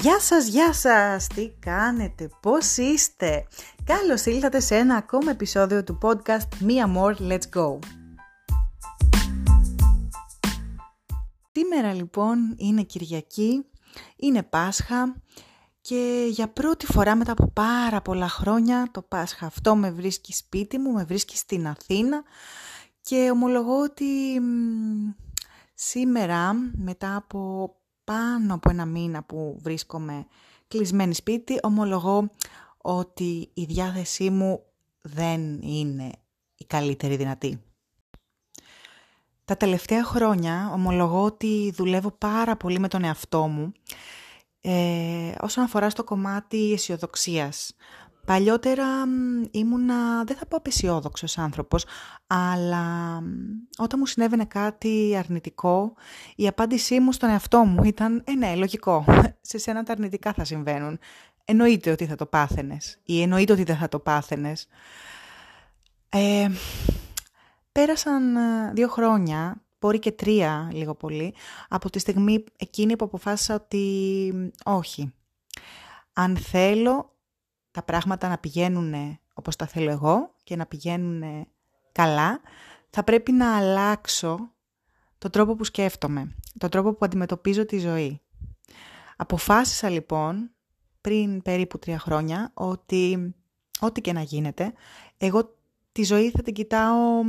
Γεια σας, γεια σας! Τι κάνετε, πώς είστε; Καλώς ήλθατε σε ένα ακόμα επεισόδιο του podcast Mia More, Let's Go! Σήμερα λοιπόν είναι Κυριακή, είναι Πάσχα και για πρώτη φορά μετά από πάρα πολλά χρόνια το Πάσχα αυτό με βρίσκει σπίτι μου, με βρίσκει στην Αθήνα και ομολογώ ότι σήμερα μετά από πάνω από ένα μήνα που βρίσκομαι κλεισμένη σπίτι, ομολογώ ότι η διάθεσή μου δεν είναι η καλύτερη δυνατή. Τα τελευταία χρόνια ομολογώ ότι δουλεύω πάρα πολύ με τον εαυτό μου ε, όσον αφορά στο κομμάτι αισιοδοξίας. Παλιότερα ήμουνα, δεν θα πω απεσιόδοξος άνθρωπος, αλλά όταν μου συνέβαινε κάτι αρνητικό, η απάντησή μου στον εαυτό μου ήταν «Ε, ναι, λογικό, σε σένα τα αρνητικά θα συμβαίνουν. Εννοείται ότι θα το πάθαινες ή εννοείται ότι δεν θα το πάθαινες». Ε, πέρασαν ε, δύο χρόνια, μπορεί και τρία λίγο πολύ, από τη στιγμή εκείνη που αποφάσισα ότι όχι. Αν θέλω τα πράγματα να πηγαίνουν όπως τα θέλω εγώ και να πηγαίνουν καλά, θα πρέπει να αλλάξω το τρόπο που σκέφτομαι, το τρόπο που αντιμετωπίζω τη ζωή. Αποφάσισα λοιπόν πριν περίπου τρία χρόνια ότι ό,τι και να γίνεται, εγώ τη ζωή θα την κοιτάω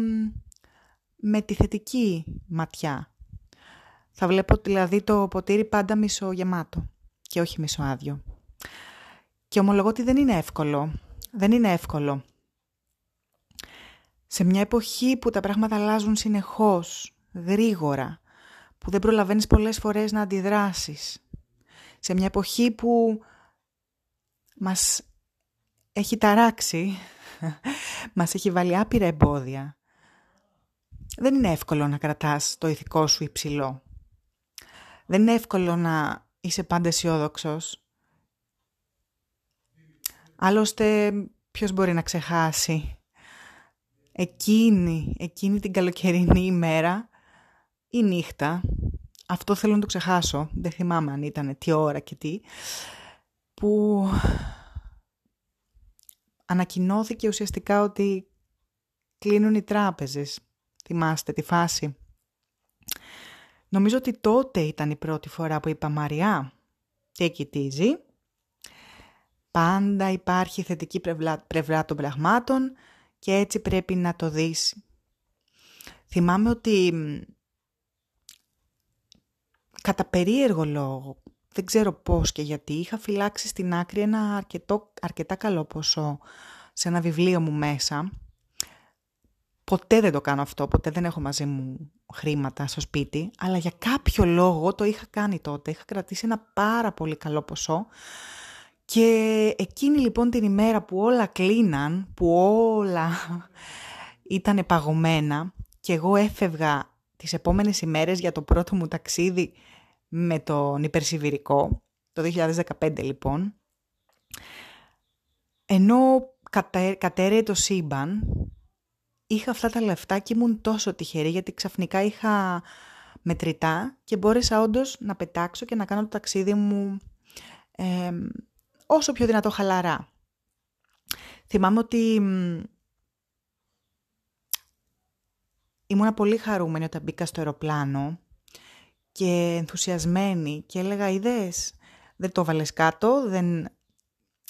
με τη θετική ματιά. Θα βλέπω δηλαδή το ποτήρι πάντα μισογεμάτο και όχι μισοάδιο. Και ομολογώ ότι δεν είναι εύκολο. Δεν είναι εύκολο. Σε μια εποχή που τα πράγματα αλλάζουν συνεχώς, γρήγορα, που δεν προλαβαίνεις πολλές φορές να αντιδράσεις. Σε μια εποχή που μας έχει ταράξει, μας έχει βάλει άπειρα εμπόδια. Δεν είναι εύκολο να κρατάς το ηθικό σου υψηλό. Δεν είναι εύκολο να είσαι πάντα αισιόδοξο Άλλωστε, ποιος μπορεί να ξεχάσει εκείνη, εκείνη την καλοκαιρινή ημέρα ή νύχτα, αυτό θέλω να το ξεχάσω, δεν θυμάμαι αν ήταν τι ώρα και τι, που ανακοινώθηκε ουσιαστικά ότι κλείνουν οι τράπεζες. Θυμάστε τη φάση; Νομίζω ότι τότε ήταν η πρώτη φορά που είπα «Μαριά, τι κοιτίζει» Πάντα υπάρχει θετική πλευρά των πραγμάτων και έτσι πρέπει να το δεις. Θυμάμαι ότι κατά περίεργο λόγο, δεν ξέρω πώς και γιατί, είχα φυλάξει στην άκρη ένα αρκετό, αρκετά καλό ποσό σε ένα βιβλίο μου μέσα. Ποτέ δεν το κάνω αυτό, ποτέ δεν έχω μαζί μου χρήματα στο σπίτι, αλλά για κάποιο λόγο το είχα κάνει τότε. Είχα κρατήσει ένα πάρα πολύ καλό ποσό και εκείνη λοιπόν την ημέρα που όλα κλείναν, που όλα ήταν παγωμένα και εγώ έφευγα τις επόμενες ημέρες για το πρώτο μου ταξίδι με τον υπερσιβηρικό, το 2015 λοιπόν, ενώ κατέρεε το σύμπαν, είχα αυτά τα λεφτά και ήμουν τόσο τυχερή γιατί ξαφνικά είχα μετρητά και μπόρεσα όντως να πετάξω και να κάνω το ταξίδι μου όσο πιο δυνατό χαλαρά. Θυμάμαι ότι ήμουνα πολύ χαρούμενη όταν μπήκα στο αεροπλάνο και ενθουσιασμένη και έλεγα «Είδες, δεν το βάλες κάτω, δεν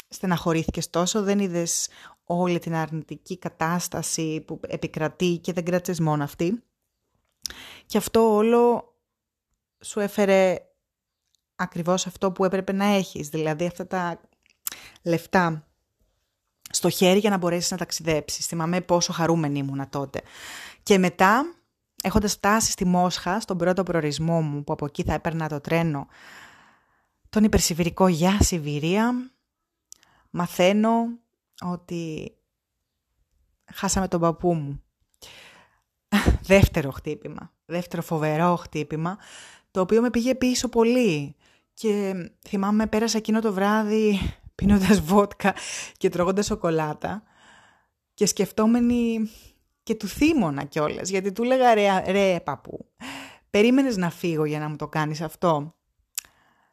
στεναχωρήθηκες τόσο, δεν είδες όλη την αρνητική κατάσταση που επικρατεί και δεν κράτησες μόνο αυτή». Και αυτό όλο σου έφερε ακριβώς αυτό που έπρεπε να έχεις, δηλαδή αυτά τα λεφτά στο χέρι για να μπορέσεις να ταξιδέψεις. Θυμάμαι πόσο χαρούμενη ήμουνα τότε. Και μετά, έχοντας φτάσει στη Μόσχα, στον πρώτο προορισμό μου, που από εκεί θα έπαιρνα το τρένο, τον υπερσιβηρικό για Σιβηρία, μαθαίνω ότι χάσαμε τον παππού μου. δεύτερο χτύπημα, δεύτερο φοβερό χτύπημα, το οποίο με πήγε πίσω πολύ. Και θυμάμαι πέρασα εκείνο το βράδυ πίνοντας βότκα και τρώγοντας σοκολάτα και σκεφτόμενοι και του θύμωνα κιόλας, γιατί του έλεγα ρε, ρε παππού, περίμενες να φύγω για να μου το κάνεις αυτό;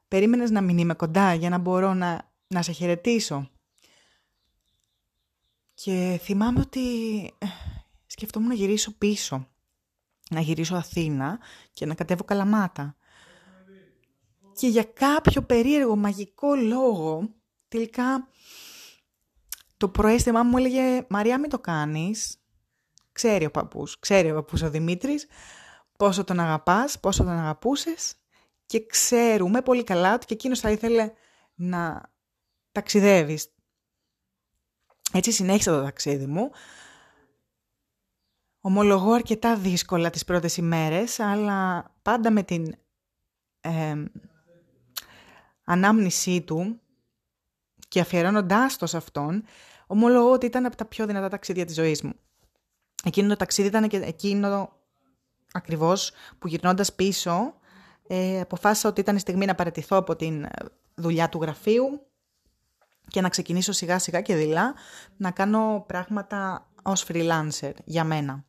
περίμενες να μην είμαι κοντά για να μπορώ να, να σε χαιρετήσω; Και θυμάμαι ότι ε, σκεφτόμουν να γυρίσω πίσω, να γυρίσω Αθήνα και να κατέβω Καλαμάτα. Και για κάποιο περίεργο μαγικό λόγο, τελικά το προέστημά μου έλεγε «Μαρία μην το κάνεις». Ξέρει ο παππούς, ξέρει ο παππούς ο Δημήτρης πόσο τον αγαπάς, πόσο τον αγαπούσες και ξέρουμε πολύ καλά ότι και εκείνος θα ήθελε να ταξιδεύεις. Έτσι συνέχισα το ταξίδι μου. Ομολογώ αρκετά δύσκολα τις πρώτες ημέρες, αλλά πάντα με την ανάμνησή του και αφιερώνοντάς το σε αυτόν, ομολογώ ότι ήταν από τα πιο δυνατά ταξίδια της ζωής μου. Εκείνο το ταξίδι ήταν και εκείνο ακριβώς που γυρνώντας πίσω ε, αποφάσισα ότι ήταν η στιγμή να παραιτηθώ από την ε, δουλειά του γραφείου και να ξεκινήσω σιγά σιγά και δειλά να κάνω πράγματα ως freelancer για μένα.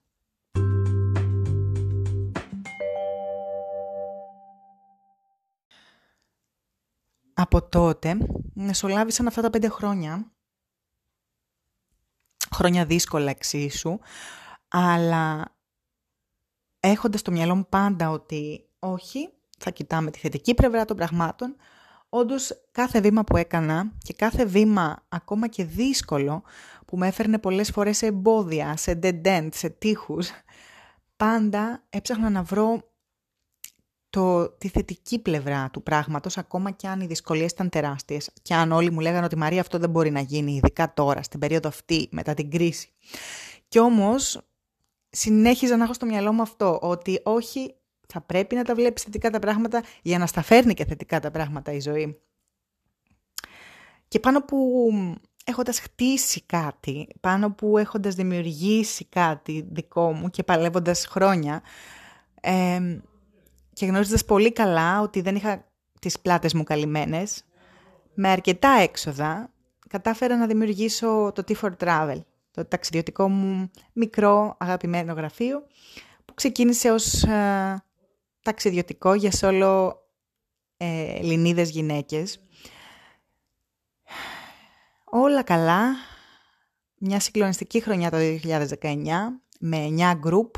Από τότε μεσολάβησαν αυτά τα πέντε χρόνια, χρόνια δύσκολα εξίσου, αλλά έχοντας στο μυαλό μου πάντα ότι όχι, θα κοιτάμε τη θετική πλευρά των πραγμάτων, όντως κάθε βήμα που έκανα και κάθε βήμα ακόμα και δύσκολο που με έφερνε πολλές φορές σε εμπόδια, σε dead end, σε τείχους, πάντα έψαχνα να βρω το, τη θετική πλευρά του πράγματος, ακόμα και αν οι δυσκολίες ήταν τεράστιες και αν όλοι μου λέγανε ότι Μαρία αυτό δεν μπορεί να γίνει, ειδικά τώρα, στην περίοδο αυτή, μετά την κρίση. Κι όμως συνέχιζα να έχω στο μυαλό μου αυτό, ότι όχι, θα πρέπει να τα βλέπεις θετικά τα πράγματα για να στα φέρνει και θετικά τα πράγματα η ζωή. Και πάνω που έχοντας χτίσει κάτι, πάνω που έχοντας δημιουργήσει κάτι δικό μου και παλεύοντας χρόνια ε, και γνωρίζοντας πολύ καλά ότι δεν είχα τις πλάτες μου καλυμμένες, με αρκετά έξοδα κατάφερα να δημιουργήσω το T4 Travel, το ταξιδιωτικό μου μικρό αγαπημένο γραφείο που ξεκίνησε ως ε, ταξιδιωτικό για σόλο ε, Ελληνίδες γυναίκες. Όλα καλά. Μια συγκλονιστική χρονιά το 2019 με 9 γκρουπ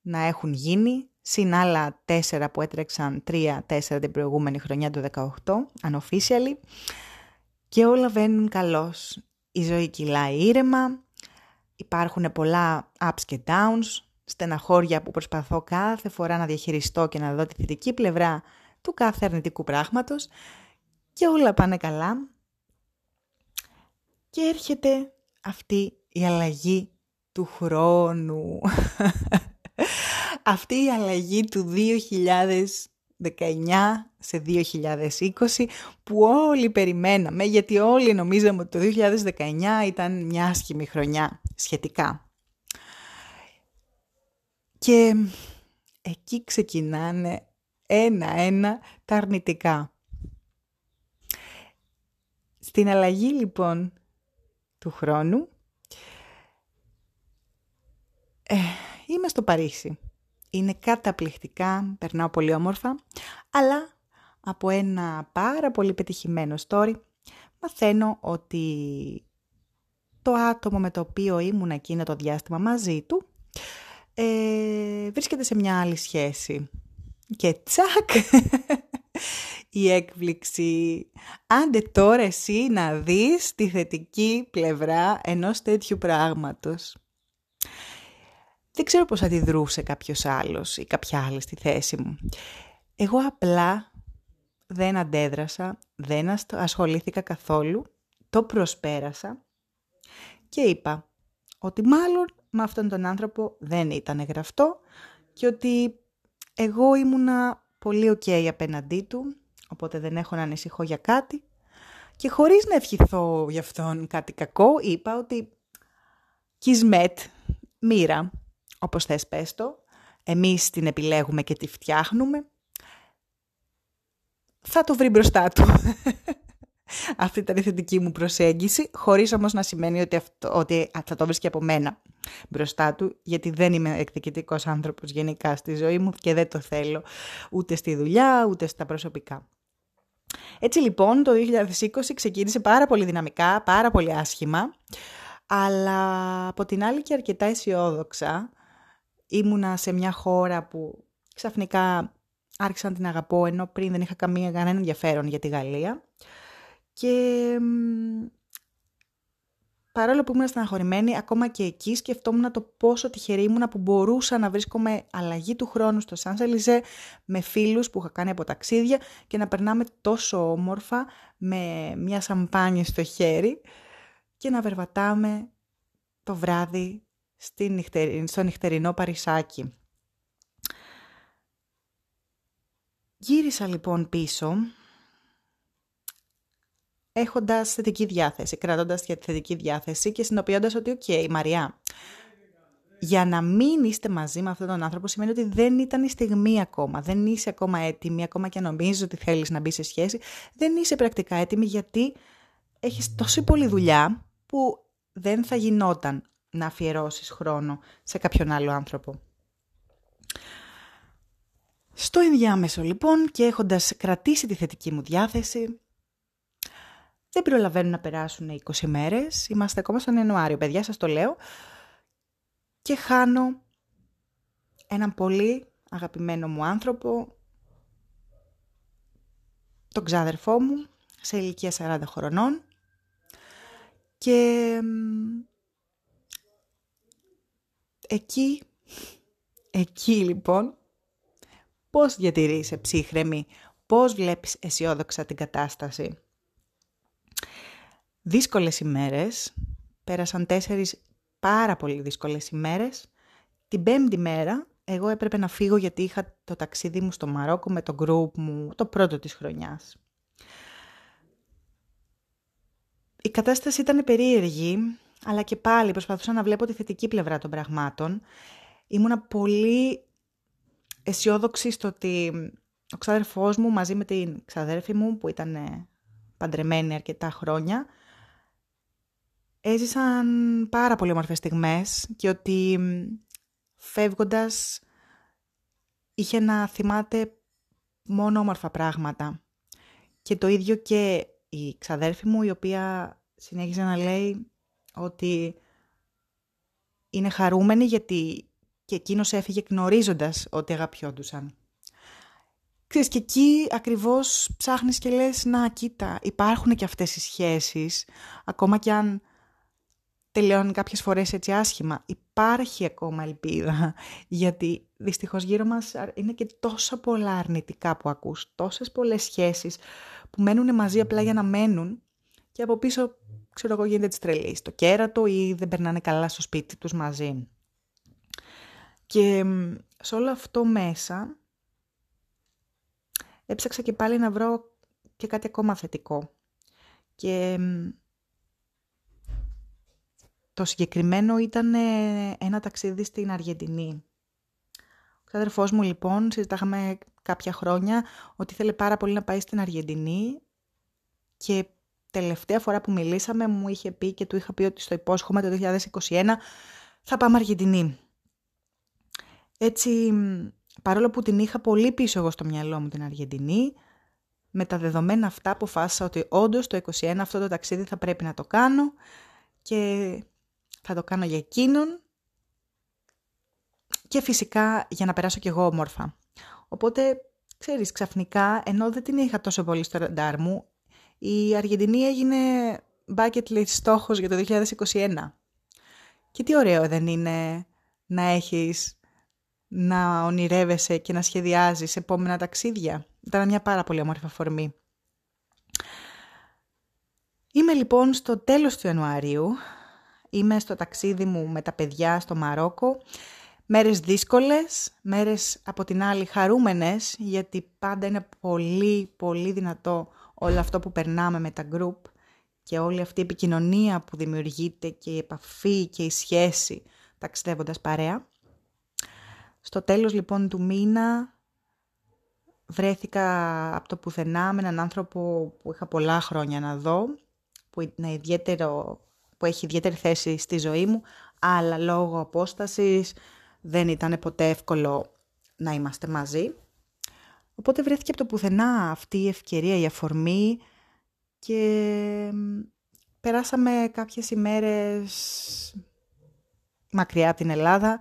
να έχουν γίνει, συν άλλα 4 που έτρεξαν 3-4 την προηγούμενη χρονιά του 18, unofficially. Και όλα βαίνουν καλώς. Η ζωή κυλάει ήρεμα, υπάρχουν πολλά ups και downs, στεναχώρια που προσπαθώ κάθε φορά να διαχειριστώ και να δω τη θετική πλευρά του κάθε αρνητικού πράγματος και όλα πάνε καλά. Και έρχεται αυτή η αλλαγή του χρόνου. αυτή η αλλαγή του 2019 σε 2020 που όλοι περιμέναμε γιατί όλοι νομίζαμε ότι το 2019 ήταν μια άσχημη χρονιά σχετικά. Και εκεί ξεκινάνε ένα-ένα τα αρνητικά. Στην αλλαγή λοιπόν του χρόνου ε, είμαι στο Παρίσι. Είναι καταπληκτικά, περνάω πολύ όμορφα, αλλά από ένα πάρα πολύ πετυχημένο story μαθαίνω ότι το άτομο με το οποίο ήμουν εκείνο το διάστημα μαζί του ε, βρίσκεται σε μια άλλη σχέση. Και τσακ, η έκπληξη. Άντε τώρα εσύ να δεις τη θετική πλευρά ενός τέτοιου πράγματος. Δεν ξέρω πώς αντιδρούσε κάποιος άλλος ή κάποια άλλη στη θέση μου. Εγώ απλά δεν αντέδρασα, δεν ασχολήθηκα καθόλου, το προσπέρασα και είπα ότι μάλλον με αυτόν τον άνθρωπο δεν ήταν γραφτό και ότι εγώ ήμουνα πολύ ok απέναντί του, οπότε δεν έχω να ανησυχώ για κάτι και χωρίς να ευχηθώ για αυτόν κάτι κακό είπα ότι κισμέτ, μοίρα, όπως θες πες το, εμείς την επιλέγουμε και τη φτιάχνουμε, θα το βρει μπροστά του. Αυτή ήταν η θετική μου προσέγγιση, χωρίς όμως να σημαίνει ότι, αυτό, ότι θα το βρίσκει από μένα μπροστά του, γιατί δεν είμαι εκδικητικός άνθρωπος γενικά στη ζωή μου και δεν το θέλω ούτε στη δουλειά, ούτε στα προσωπικά. Έτσι λοιπόν το 2020 ξεκίνησε πάρα πολύ δυναμικά, πάρα πολύ άσχημα, αλλά από την άλλη και αρκετά αισιόδοξα. Ήμουνα σε μια χώρα που ξαφνικά άρχισα να την αγαπώ, ενώ πριν δεν είχα καμία, κανένα ενδιαφέρον για τη Γαλλία. Και παρόλο που ήμουν στεναχωρημένη, ακόμα και εκεί σκεφτόμουν το πόσο τυχερή ήμουν που μπορούσα να βρίσκομαι αλλαγή του χρόνου στο Σανσελιζέ με φίλους που είχα κάνει από ταξίδια και να περνάμε τόσο όμορφα με μια σαμπάνια στο χέρι και να βερβατάμε το βράδυ στο νυχτερινό Παρισάκι. Γύρισα λοιπόν πίσω έχοντας θετική διάθεση, κρατώντας τη θετική διάθεση και συνοποιώντας ότι «ΟΚ, Μαριά, για να μην είστε μαζί με αυτόν τον άνθρωπο σημαίνει ότι δεν ήταν η στιγμή ακόμα, δεν είσαι ακόμα έτοιμη, ακόμα και νομίζω ότι θέλεις να μπει σε σχέση, δεν είσαι πρακτικά έτοιμη γιατί έχεις τόση πολλή δουλειά που δεν θα γινόταν να αφιερώσεις χρόνο σε κάποιον άλλο άνθρωπο. Στο ενδιάμεσο λοιπόν και έχοντας κρατήσει τη θετική μου διάθεση, δεν προλαβαίνουν να περάσουν 20 μέρες, είμαστε ακόμα στον Ιανουάριο, παιδιά σας το λέω, και χάνω έναν πολύ αγαπημένο μου άνθρωπο, τον ξάδερφό μου, σε ηλικία 40 χρονών, και εκεί, εκεί λοιπόν, πώς διατηρείσαι ψύχρεμη, πώς βλέπεις αισιόδοξα την κατάσταση. Δύσκολες ημέρες, πέρασαν τέσσερις πάρα πολύ δύσκολες ημέρες. Την πέμπτη μέρα εγώ έπρεπε να φύγω γιατί είχα το ταξίδι μου στο Μαρόκο με το group μου, το πρώτο της χρονιάς. Η κατάσταση ήταν περίεργη, αλλά και πάλι προσπαθούσα να βλέπω τη θετική πλευρά των πραγμάτων. Ήμουνα πολύ αισιόδοξη στο ότι ο ξάδερφός μου μαζί με την ξαδέρφη μου που ήταν παντρεμένη αρκετά χρόνια έζησαν πάρα πολύ όμορφες στιγμές και ότι φεύγοντας είχε να θυμάται μόνο όμορφα πράγματα. Και το ίδιο και η ξαδέρφη μου η οποία συνέχιζε να λέει ότι είναι χαρούμενη γιατί και εκείνος έφυγε γνωρίζοντας ότι αγαπιόντουσαν. Ξέρεις, και εκεί ακριβώς ψάχνεις και λες, να κοίτα, υπάρχουν και αυτές οι σχέσεις, ακόμα και αν τελειώνει κάποιες φορές έτσι άσχημα. Υπάρχει ακόμα ελπίδα, γιατί δυστυχώς γύρω μας είναι και τόσα πολλά αρνητικά που ακούς, τόσες πολλές σχέσεις που μένουν μαζί απλά για να μένουν και από πίσω, ξέρω εγώ, γίνεται της τρελής, το κέρατο ή δεν περνάνε καλά στο σπίτι τους μαζί. Και σε όλο αυτό μέσα έψαξα και πάλι να βρω και κάτι ακόμα θετικό. Και το συγκεκριμένο ήταν ένα ταξίδι στην Αργεντινή. Ο ξάδερφός μου λοιπόν, συζητάγαμε κάποια χρόνια ότι ήθελε πάρα πολύ να πάει στην Αργεντινή και τελευταία φορά που μιλήσαμε μου είχε πει και του είχα πει ότι στο υπόσχομαι το 2021 θα πάμε Αργεντινή. Έτσι, παρόλο που την είχα πολύ πίσω εγώ στο μυαλό μου την Αργεντινή, με τα δεδομένα αυτά αποφάσισα ότι όντως το 2021 αυτό το ταξίδι θα πρέπει να το κάνω και θα το κάνω για εκείνον και φυσικά για να περάσω κι εγώ όμορφα. Οπότε, ξέρεις, ξαφνικά, ενώ δεν την είχα τόσο πολύ στο ραντάρ μου, η Αργεντινή έγινε bucket list στόχος για το 2021. Και τι ωραίο δεν είναι να έχεις να ονειρεύεσαι και να σχεδιάζεις επόμενα ταξίδια. Ήταν μια πάρα πολύ όμορφη αφορμή. Είμαι λοιπόν στο τέλος του Ιανουαρίου. Είμαι στο ταξίδι μου με τα παιδιά στο Μαρόκο. Μέρες δύσκολες, μέρες από την άλλη χαρούμενες, γιατί πάντα είναι πολύ πολύ δυνατό όλο αυτό που περνάμε με τα group και όλη αυτή η επικοινωνία που δημιουργείται και η επαφή και η σχέση ταξιδεύοντας παρέα. Στο τέλος λοιπόν του μήνα βρέθηκα από το πουθενά με έναν άνθρωπο που είχα πολλά χρόνια να δω, που, είναι ιδιαίτερο, που έχει ιδιαίτερη θέση στη ζωή μου, αλλά λόγω απόστασης δεν ήταν ποτέ εύκολο να είμαστε μαζί. Οπότε βρέθηκε από το πουθενά αυτή η ευκαιρία, η αφορμή και περάσαμε κάποιες ημέρες μακριά από την Ελλάδα,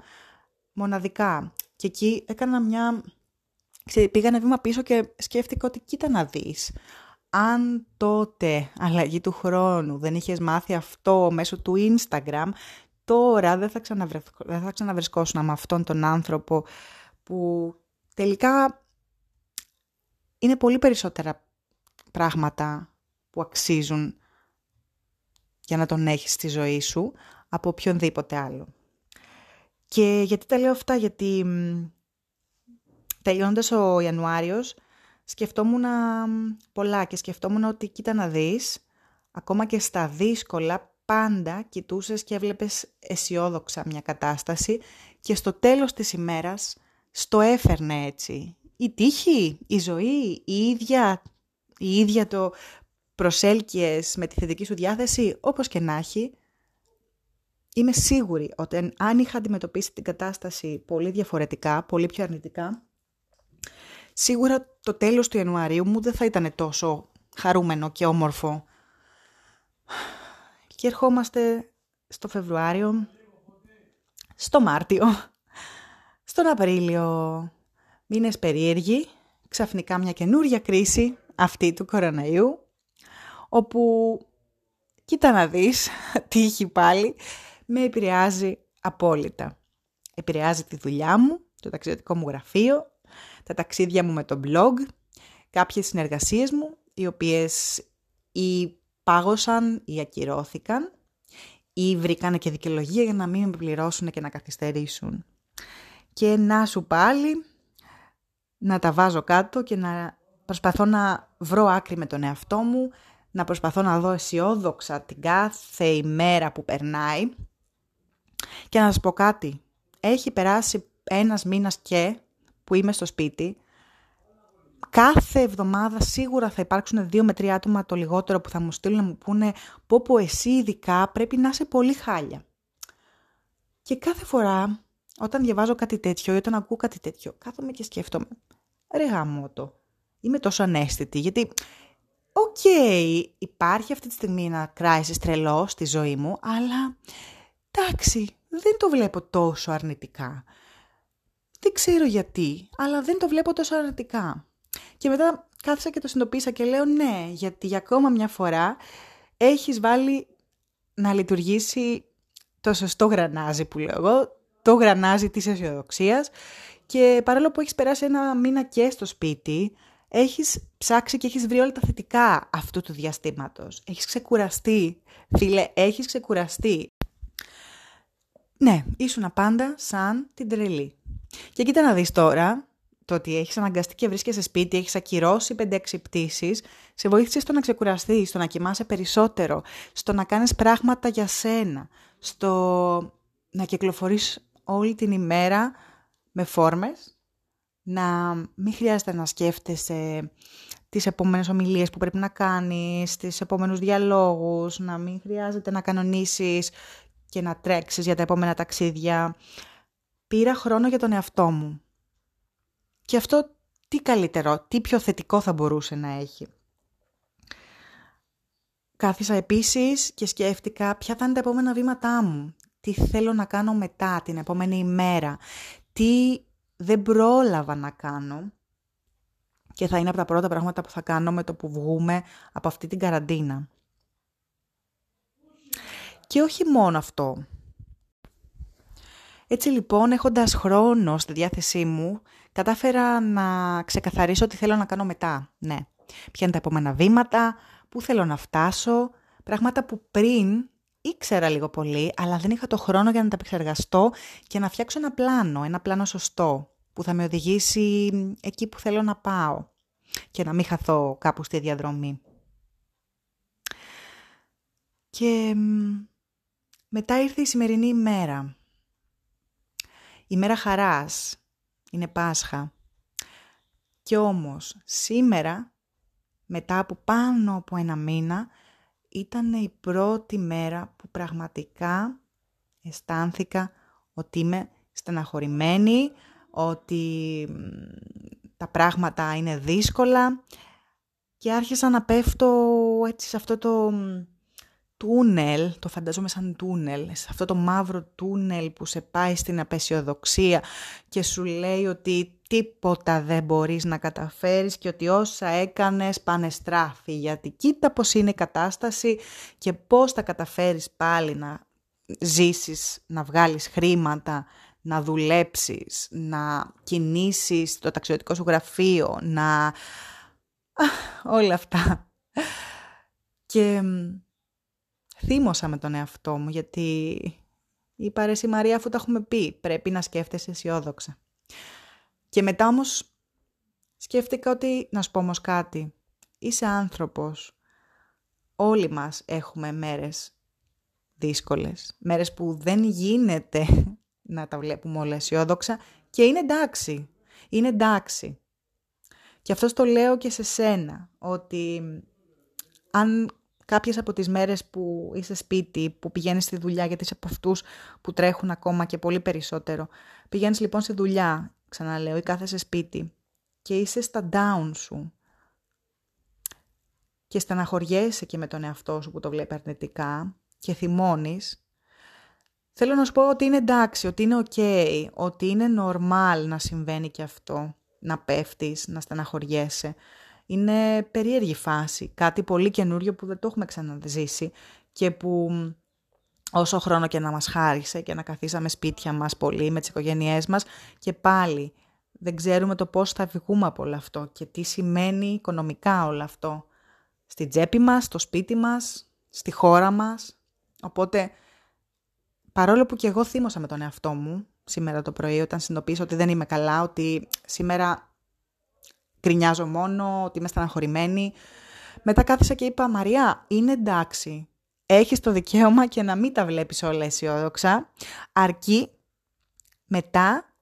μοναδικά. Και εκεί έκανα μια... πήγα ένα βήμα πίσω και σκέφτηκα ότι κοίτα να δεις. Αν τότε, αλλαγή του χρόνου, δεν είχες μάθει αυτό μέσω του Instagram, τώρα δεν θα, δεν θα ξαναβρισκόσουν με αυτόν τον άνθρωπο που τελικά είναι πολύ περισσότερα πράγματα που αξίζουν για να τον έχεις στη ζωή σου από οποιονδήποτε άλλο. Και γιατί τα λέω αυτά, γιατί τελειώντας ο Ιανουάριος σκεφτόμουν πολλά και σκεφτόμουν ότι κοίτα να δεις, ακόμα και στα δύσκολα πάντα κοιτούσες και έβλεπες αισιόδοξα μια κατάσταση και στο τέλος της ημέρας στο έφερνε έτσι. Η τύχη, η ζωή, η ίδια, η ίδια το προσέλκυες με τη θετική σου διάθεση, όπως και να έχει, είμαι σίγουρη ότι αν είχα αντιμετωπίσει την κατάσταση πολύ διαφορετικά, πολύ πιο αρνητικά, σίγουρα το τέλος του Ιανουαρίου μου δεν θα ήταν τόσο χαρούμενο και όμορφο. Και ερχόμαστε στο Φεβρουάριο, στο Μάρτιο, στον Απρίλιο. Μήνες περίεργοι, ξαφνικά μια καινούρια κρίση, αυτή του κοροναϊού, όπου, κοίτα να δεις, τι έχει πάλι, με επηρεάζει απόλυτα. Επηρεάζει τη δουλειά μου, το ταξιδιωτικό μου γραφείο, τα ταξίδια μου με το blog, κάποιες συνεργασίες μου, οι οποίες ή πάγωσαν ή ακυρώθηκαν ή βρήκανε και δικαιολογία για να μην με πληρώσουν και να καθυστερήσουν. Και να σου πάλι να τα βάζω κάτω και να προσπαθώ να βρω άκρη με τον εαυτό μου, να προσπαθώ να δω αισιόδοξα την κάθε ημέρα που περνάει και να σας πω κάτι. Έχει περάσει ένας μήνας και που είμαι στο σπίτι. Κάθε εβδομάδα σίγουρα θα υπάρξουν δύο με τρία άτομα το λιγότερο που θα μου στείλουν να μου πούνε πω πω εσύ ειδικά πρέπει να είσαι πολύ χάλια. Και κάθε φορά όταν διαβάζω κάτι τέτοιο ή όταν ακούω κάτι τέτοιο, κάθομαι και σκέφτομαι, ρε γαμώτο, είμαι τόσο αναίσθητη, γιατί OK, okay, υπάρχει αυτή τη στιγμή ένα crisis τρελό στη ζωή μου, αλλά εντάξει, δεν το βλέπω τόσο αρνητικά. Δεν ξέρω γιατί, αλλά δεν το βλέπω τόσο αρνητικά. Και μετά κάθισα και το συνειδητοποίησα και λέω ναι, γιατί για ακόμα μια φορά έχεις βάλει να λειτουργήσει το σωστό γρανάζι που λέω εγώ, το γρανάζι της αισιοδοξίας. και παρόλο που έχεις περάσει ένα μήνα και στο σπίτι, έχεις ψάξει και έχεις βρει όλα τα θετικά αυτού του διαστήματος. Έχεις ξεκουραστεί, φίλε, έχεις ξεκουραστεί. Ναι, ήσουν πάντα σαν την τρελή. Και κοίτα να δεις τώρα, το ότι έχεις αναγκαστεί και βρίσκεσαι σπίτι, έχεις ακυρώσει 5-6 πτήσεις, σε βοήθησε στο να ξεκουραστείς, στο να κοιμάσαι περισσότερο, στο να κάνεις πράγματα για σένα, στο να κυκλοφορείς όλη την ημέρα με φόρμες, να μην χρειάζεται να σκέφτεσαι τις επόμενες ομιλίες που πρέπει να κάνεις, τις επόμενους διαλόγους, να μην χρειάζεται να κανονίσεις και να τρέξεις για τα επόμενα ταξίδια. Πήρα χρόνο για τον εαυτό μου. Και αυτό τι καλύτερο, τι πιο θετικό θα μπορούσε να έχει. Κάθισα επίσης και σκέφτηκα ποια θα είναι τα επόμενα βήματά μου. Τι θέλω να κάνω μετά, την επόμενη ημέρα. Τι δεν πρόλαβα να κάνω. Και θα είναι από τα πρώτα πράγματα που θα κάνω με το που βγούμε από αυτή την καραντίνα. Και όχι μόνο αυτό. Έτσι λοιπόν, έχοντας χρόνο στη διάθεσή μου, κατάφερα να ξεκαθαρίσω τι θέλω να κάνω μετά. Ναι, ποια είναι τα επόμενα βήματα, πού θέλω να φτάσω, πράγματα που πριν ήξερα λίγο πολύ, αλλά δεν είχα το χρόνο για να τα επεξεργαστώ και να φτιάξω ένα πλάνο, ένα πλάνο σωστό, που θα με οδηγήσει εκεί που θέλω να πάω και να μην χαθώ κάπου στη διαδρομή. Και μετά ήρθε η σημερινή ημέρα. Η μέρα χαράς. Είναι Πάσχα. Και όμως σήμερα, μετά από πάνω από ένα μήνα, ήταν η πρώτη μέρα που πραγματικά αισθάνθηκα ότι είμαι στεναχωρημένη, ότι τα πράγματα είναι δύσκολα και άρχισα να πέφτω έτσι σε αυτό το τούνελ, το φανταζόμαι σαν τούνελ, σε αυτό το μαύρο τούνελ που σε πάει στην απεσιοδοξία και σου λέει ότι τίποτα δεν μπορείς να καταφέρεις και ότι όσα έκανες πάνε στράφη, γιατί κοίτα πως είναι η κατάσταση και πώς θα καταφέρεις πάλι να ζήσεις, να βγάλεις χρήματα, να δουλέψεις, να κινήσεις το ταξιδιωτικό σου γραφείο, να... όλα αυτά. Και θύμωσα με τον εαυτό μου γιατί είπα ρε Μαρία αφού τα έχουμε πει πρέπει να σκέφτεσαι αισιόδοξα. Και μετά όμως σκέφτηκα ότι να σου πω όμως κάτι. Είσαι άνθρωπος. Όλοι μας έχουμε μέρες δύσκολες. Μέρες που δεν γίνεται να τα βλέπουμε όλα αισιόδοξα και είναι εντάξει. Είναι εντάξει. Και αυτό το λέω και σε σένα, ότι αν κάποιες από τις μέρες που είσαι σπίτι, που πηγαίνεις στη δουλειά, γιατί είσαι από αυτούς που τρέχουν ακόμα και πολύ περισσότερο, πηγαίνεις λοιπόν στη δουλειά, ξαναλέω, ή κάθεσαι σπίτι και είσαι στα down σου και στεναχωριέσαι και με τον εαυτό σου που το βλέπει αρνητικά και θυμώνεις, θέλω να σου πω ότι είναι εντάξει, ότι είναι ok, ότι είναι normal να συμβαίνει και αυτό, να πέφτεις, να στεναχωριέσαι. Είναι περίεργη φάση, κάτι πολύ καινούριο που δεν το έχουμε ξαναζήσει και που όσο χρόνο και να μας χάρισε και να καθίσαμε σπίτια μας πολύ με τις οικογένειές μας και πάλι δεν ξέρουμε το πώς θα βγούμε από όλο αυτό και τι σημαίνει οικονομικά όλο αυτό. Στη τσέπη μας, στο σπίτι μας, στη χώρα μας. Οπότε, παρόλο που και εγώ θύμωσα με τον εαυτό μου σήμερα το πρωί όταν συνειδητοποίησα ότι δεν είμαι καλά, ότι σήμερα γκρινιάζω μόνο, ότι είμαι στεναχωρημένη. Μετά κάθισα και είπα, Μαρία, είναι εντάξει. Έχεις το δικαίωμα και να μην τα βλέπεις όλα αισιόδοξα, αρκεί μετά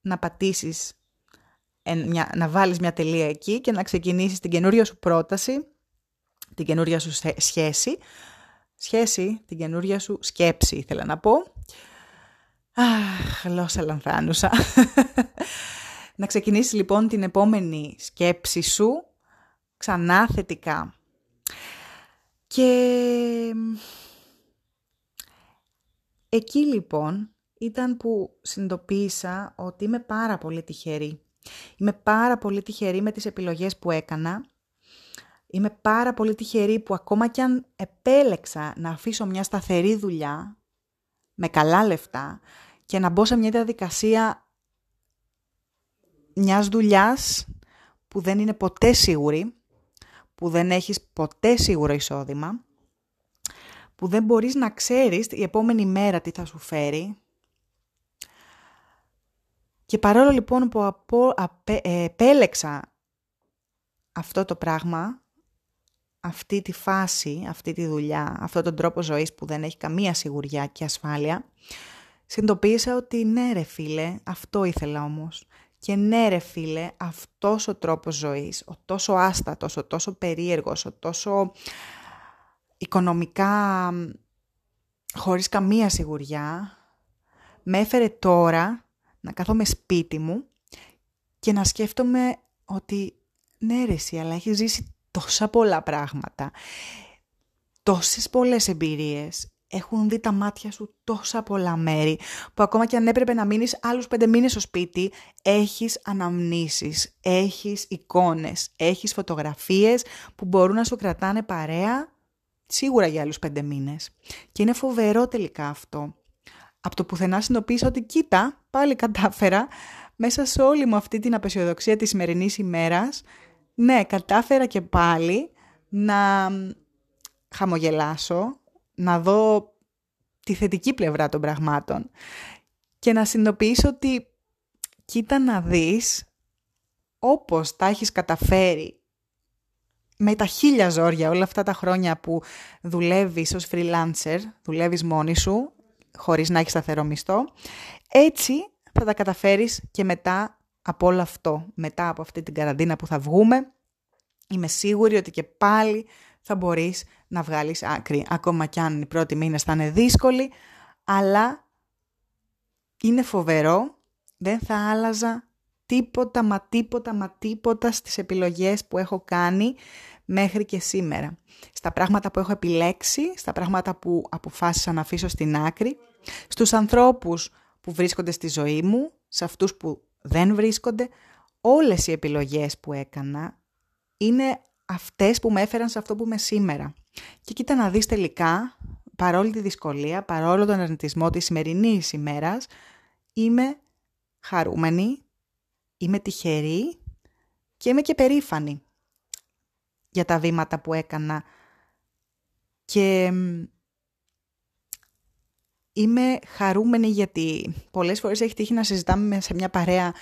να πατήσεις, να βάλεις μια τελεία εκεί και να ξεκινήσεις την καινούρια σου πρόταση, την καινούρια σου σχέση, σχέση, την καινούρια σου σκέψη ήθελα να πω. Αχ, γλώσσα λανθάνουσα. Να ξεκινήσεις λοιπόν την επόμενη σκέψη σου ξανά θετικά. Και εκεί λοιπόν ήταν που συνειδητοποίησα ότι είμαι πάρα πολύ τυχερή. Είμαι πάρα πολύ τυχερή με τις επιλογές που έκανα. Είμαι πάρα πολύ τυχερή που ακόμα κι αν επέλεξα να αφήσω μια σταθερή δουλειά με καλά λεφτά και να μπω σε μια διαδικασία μιας δουλειάς που δεν είναι ποτέ σίγουρη, που δεν έχεις ποτέ σίγουρο εισόδημα, που δεν μπορείς να ξέρεις η επόμενη μέρα τι θα σου φέρει. Και παρόλο λοιπόν που απο, απέ, ε, επέλεξα αυτό το πράγμα, αυτή τη φάση, αυτή τη δουλειά, αυτό τον τρόπο ζωής που δεν έχει καμία σιγουριά και ασφάλεια, συνειδητοποίησα ότι ναι ρε φίλε, αυτό ήθελα όμως. Και ναι ρε φίλε, αυτός ο τρόπος ζωής, ο τόσο άστατος, ο τόσο περίεργος, ο τόσο οικονομικά χωρίς καμία σιγουριά, με έφερε τώρα να κάθομαι σπίτι μου και να σκέφτομαι ότι ναι ρε εσύ, αλλά έχεις ζήσει τόσα πολλά πράγματα, τόσες πολλές εμπειρίες, έχουν δει τα μάτια σου τόσα πολλά μέρη, που ακόμα και αν έπρεπε να μείνεις άλλους πέντε μήνες στο σπίτι, έχεις αναμνήσεις, έχεις εικόνες, έχεις φωτογραφίες που μπορούν να σου κρατάνε παρέα σίγουρα για άλλους πέντε μήνες. Και είναι φοβερό τελικά αυτό. Από το πουθενά συνειδητοποίησα ότι κοίτα, πάλι κατάφερα, μέσα σε όλη μου αυτή την απεσιοδοξία της σημερινής ημέρας, ναι, κατάφερα και πάλι να χαμογελάσω, να δω τη θετική πλευρά των πραγμάτων και να συνειδητοποιήσω ότι κοίτα να δεις όπως τα έχεις καταφέρει με τα χίλια ζόρια όλα αυτά τα χρόνια που δουλεύεις ως freelancer, δουλεύεις μόνη σου, χωρίς να έχεις σταθερό μισθό, έτσι θα τα καταφέρεις και μετά από όλο αυτό, μετά από αυτή την καραντίνα που θα βγούμε, είμαι σίγουρη ότι και πάλι θα μπορείς να βγάλεις άκρη. Ακόμα κι αν οι πρώτοι μήνες θα είναι δύσκολοι, αλλά είναι φοβερό, δεν θα άλλαζα τίποτα, μα τίποτα, μα τίποτα στις επιλογές που έχω κάνει μέχρι και σήμερα. Στα πράγματα που έχω επιλέξει, στα πράγματα που αποφάσισα να αφήσω στην άκρη, στους ανθρώπους που βρίσκονται στη ζωή μου, σε αυτούς που δεν βρίσκονται, όλες οι επιλογές που έκανα είναι αυτές που με έφεραν σε αυτό που είμαι σήμερα. Και κοίτα να δεις τελικά, παρόλη τη δυσκολία, παρόλο τον αρνητισμό της σημερινής ημέρας, είμαι χαρούμενη, είμαι τυχερή και είμαι και περήφανη για τα βήματα που έκανα και είμαι χαρούμενη γιατί πολλές φορές έχει τύχει να συζητάμε σε μια παρέα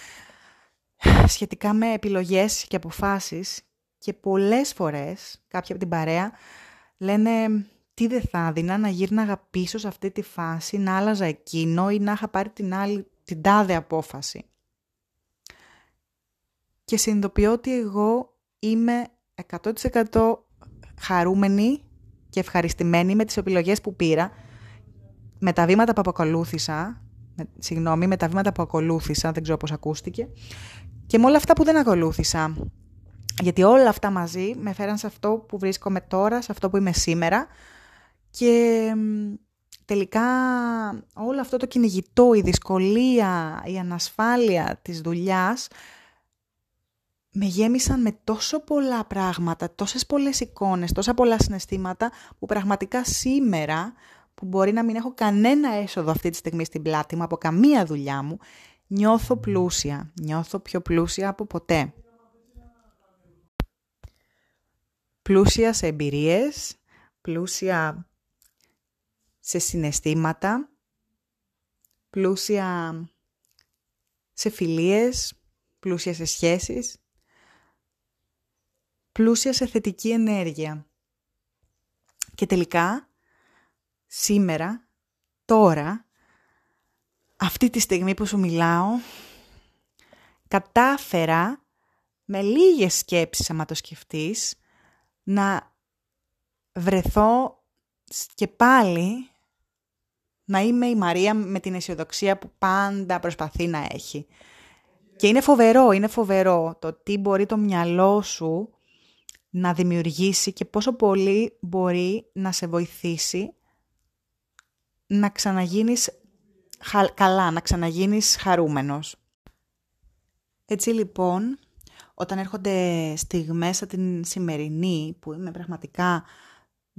σχετικά με επιλογές και αποφάσεις και πολλές φορές κάποια από την παρέα λένε τι δεν θα έδινα να γύρναγα πίσω σε αυτή τη φάση, να άλλαζα εκείνο ή να είχα πάρει την, άλλη, την τάδε απόφαση. Και συνειδητοποιώ ότι εγώ είμαι 100% χαρούμενη και ευχαριστημένη με τις επιλογές που πήρα, με τα βήματα που ακολούθησα, με, συγγνώμη, με τα βήματα που ακολούθησα, δεν ξέρω πώς ακούστηκε, και με όλα αυτά που δεν ακολούθησα. Γιατί όλα αυτά μαζί με φέραν σε αυτό που βρίσκομαι τώρα, σε αυτό που είμαι σήμερα και τελικά όλο αυτό το κυνηγητό, η δυσκολία, η ανασφάλεια της δουλειάς με γέμισαν με τόσο πολλά πράγματα, τόσες πολλές εικόνες, τόσα πολλά συναισθήματα που πραγματικά σήμερα που μπορεί να μην έχω κανένα έσοδο αυτή τη στιγμή στην πλάτη μου από καμία δουλειά μου, νιώθω πλούσια, νιώθω πιο πλούσια από ποτέ. Πλούσια σε εμπειρίες, πλούσια σε συναισθήματα, πλούσια σε φιλίες, πλούσια σε σχέσεις, πλούσια σε θετική ενέργεια. Και τελικά, σήμερα, τώρα, αυτή τη στιγμή που σου μιλάω, κατάφερα με λίγες σκέψεις, άμα το σκεφτείς, να βρεθώ και πάλι να είμαι η Μαρία με την αισιοδοξία που πάντα προσπαθεί να έχει. Και είναι φοβερό, είναι φοβερό το τι μπορεί το μυαλό σου να δημιουργήσει και πόσο πολύ μπορεί να σε βοηθήσει να ξαναγίνεις καλά, να ξαναγίνεις χαρούμενος. Έτσι λοιπόν, όταν έρχονται στιγμές σαν την σημερινή που είμαι πραγματικά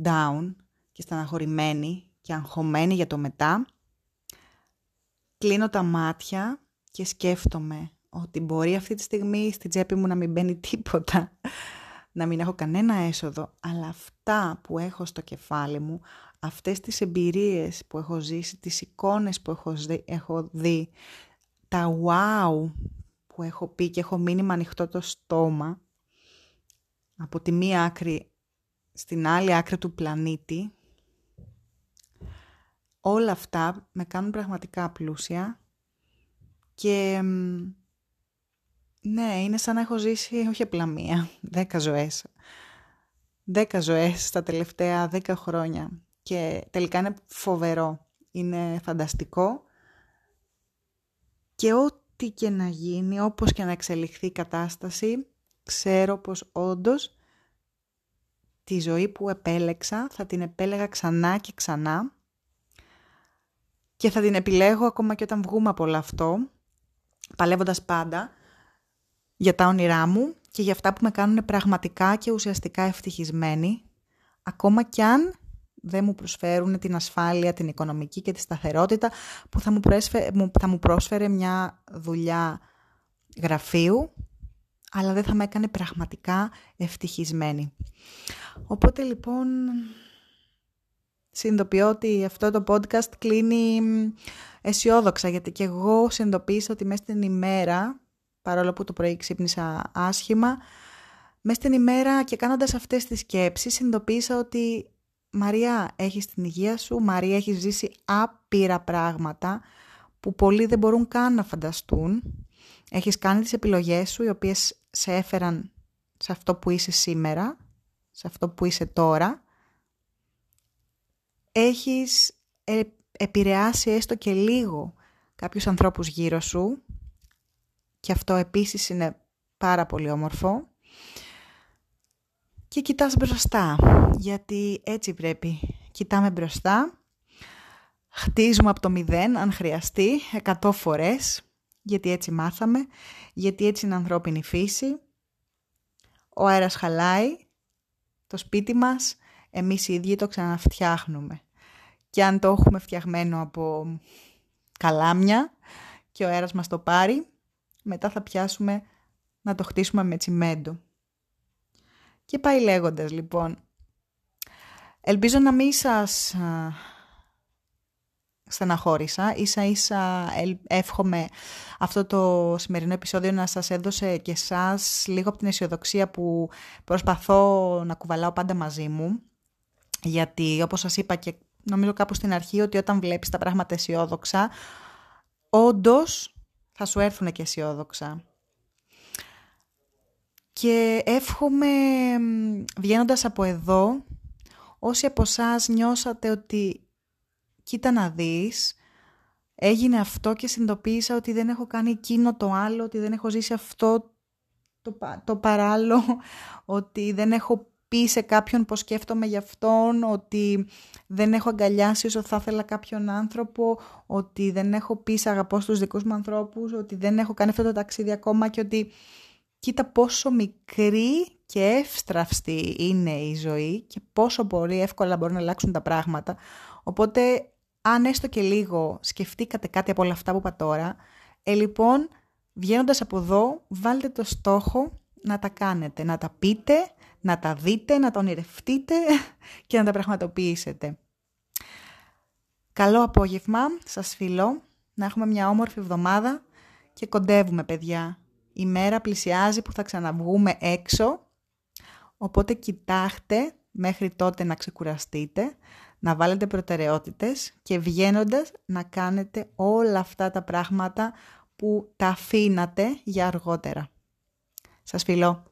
down και στεναχωρημένη και αγχωμένη για το μετά, κλείνω τα μάτια και σκέφτομαι ότι μπορεί αυτή τη στιγμή στη τσέπη μου να μην μπαίνει τίποτα, να μην έχω κανένα έσοδο, αλλά αυτά που έχω στο κεφάλι μου, αυτές τις εμπειρίες που έχω ζήσει, τις εικόνες που έχω δει, έχω δει τα wow που έχω πει και έχω μείνει με ανοιχτό το στόμα, από τη μία άκρη στην άλλη άκρη του πλανήτη, όλα αυτά με κάνουν πραγματικά πλούσια και ναι, είναι σαν να έχω ζήσει όχι απλά μία, δέκα ζωές. Δέκα ζωές στα τελευταία δέκα χρόνια και τελικά είναι φοβερό, είναι φανταστικό και ό,τι και να γίνει, όπως και να εξελιχθεί η κατάσταση, ξέρω πως όντως τη ζωή που επέλεξα θα την επέλεγα ξανά και ξανά και θα την επιλέγω ακόμα και όταν βγούμε από όλο αυτό, παλεύοντας πάντα για τα όνειρά μου και για αυτά που με κάνουν πραγματικά και ουσιαστικά ευτυχισμένη, ακόμα κι αν δεν μου προσφέρουν την ασφάλεια, την οικονομική και τη σταθερότητα που θα μου, θα μου πρόσφερε μια δουλειά γραφείου, αλλά δεν θα με έκανε πραγματικά ευτυχισμένη. Οπότε λοιπόν συνειδητοποιώ ότι αυτό το podcast κλείνει αισιόδοξα, γιατί και εγώ συνειδητοποίησα ότι μέσα στην ημέρα, παρόλο που το πρωί ξύπνησα άσχημα, μέσα στην ημέρα και κάνοντας αυτές τις σκέψεις συνειδητοποίησα ότι Μαρία έχεις την υγεία σου, Μαρία έχεις ζήσει άπειρα πράγματα που πολλοί δεν μπορούν καν να φανταστούν. Έχεις κάνει τις επιλογές σου οι οποίες σε έφεραν σε αυτό που είσαι σήμερα, σε αυτό που είσαι τώρα έχεις ε, επηρεάσει έστω και λίγο κάποιους ανθρώπους γύρω σου και αυτό επίσης είναι πάρα πολύ όμορφο. Και κοιτάς μπροστά, γιατί έτσι πρέπει. Κοιτάμε μπροστά, χτίζουμε από το μηδέν αν χρειαστεί, εκατό φορές, γιατί έτσι μάθαμε, γιατί έτσι είναι ανθρώπινη φύση. Ο αέρας χαλάει, το σπίτι μας, εμείς οι ίδιοι το ξαναφτιάχνουμε. Και αν το έχουμε φτιαγμένο από καλάμια και ο αέρας μας το πάρει, μετά θα πιάσουμε να το χτίσουμε με τσιμέντο. Και πάει λέγοντας λοιπόν. Ελπίζω να μην σας στεναχώρησα. Ίσα ίσα εύχομαι αυτό το σημερινό επεισόδιο να σας έδωσε και σας λίγο από την αισιοδοξία που προσπαθώ να κουβαλάω πάντα μαζί μου. Γιατί όπως σας είπα και νομίζω κάπου στην αρχή ότι όταν βλέπεις τα πράγματα αισιόδοξα, όντως θα σου έρθουν και αισιόδοξα. Και εύχομαι βγαίνοντας από εδώ, όσοι από εσάς νιώσατε ότι κοίτα να δεις, έγινε αυτό και συνειδητοποίησα ότι δεν έχω κάνει εκείνο το άλλο, ότι δεν έχω ζήσει αυτό το, το παράλληλο, ότι δεν έχω πει σε κάποιον πως σκέφτομαι γι' αυτόν, ότι δεν έχω αγκαλιάσει όσο θα ήθελα κάποιον άνθρωπο, ότι δεν έχω πει σε αγαπώ στους δικούς μου ανθρώπους, ότι δεν έχω κάνει αυτό το ταξίδι ακόμα και ότι κοίτα πόσο μικρή και εύστραυστη είναι η ζωή και πόσο μπορεί εύκολα μπορεί να αλλάξουν τα πράγματα. Οπότε αν έστω και λίγο σκεφτήκατε κάτι από όλα αυτά που είπα τώρα, ε, λοιπόν, βγαίνοντας από εδώ, βάλτε το στόχο να τα κάνετε, να τα πείτε, να τα δείτε, να τα ονειρευτείτε και να τα πραγματοποιήσετε. Καλό απόγευμα, σας φιλώ, να έχουμε μια όμορφη εβδομάδα και κοντεύουμε παιδιά. Η μέρα πλησιάζει που θα ξαναβγούμε έξω, οπότε κοιτάχτε μέχρι τότε να ξεκουραστείτε, να βάλετε προτεραιότητες και βγαίνοντας να κάνετε όλα αυτά τα πράγματα που τα αφήνατε για αργότερα. Σας φιλώ.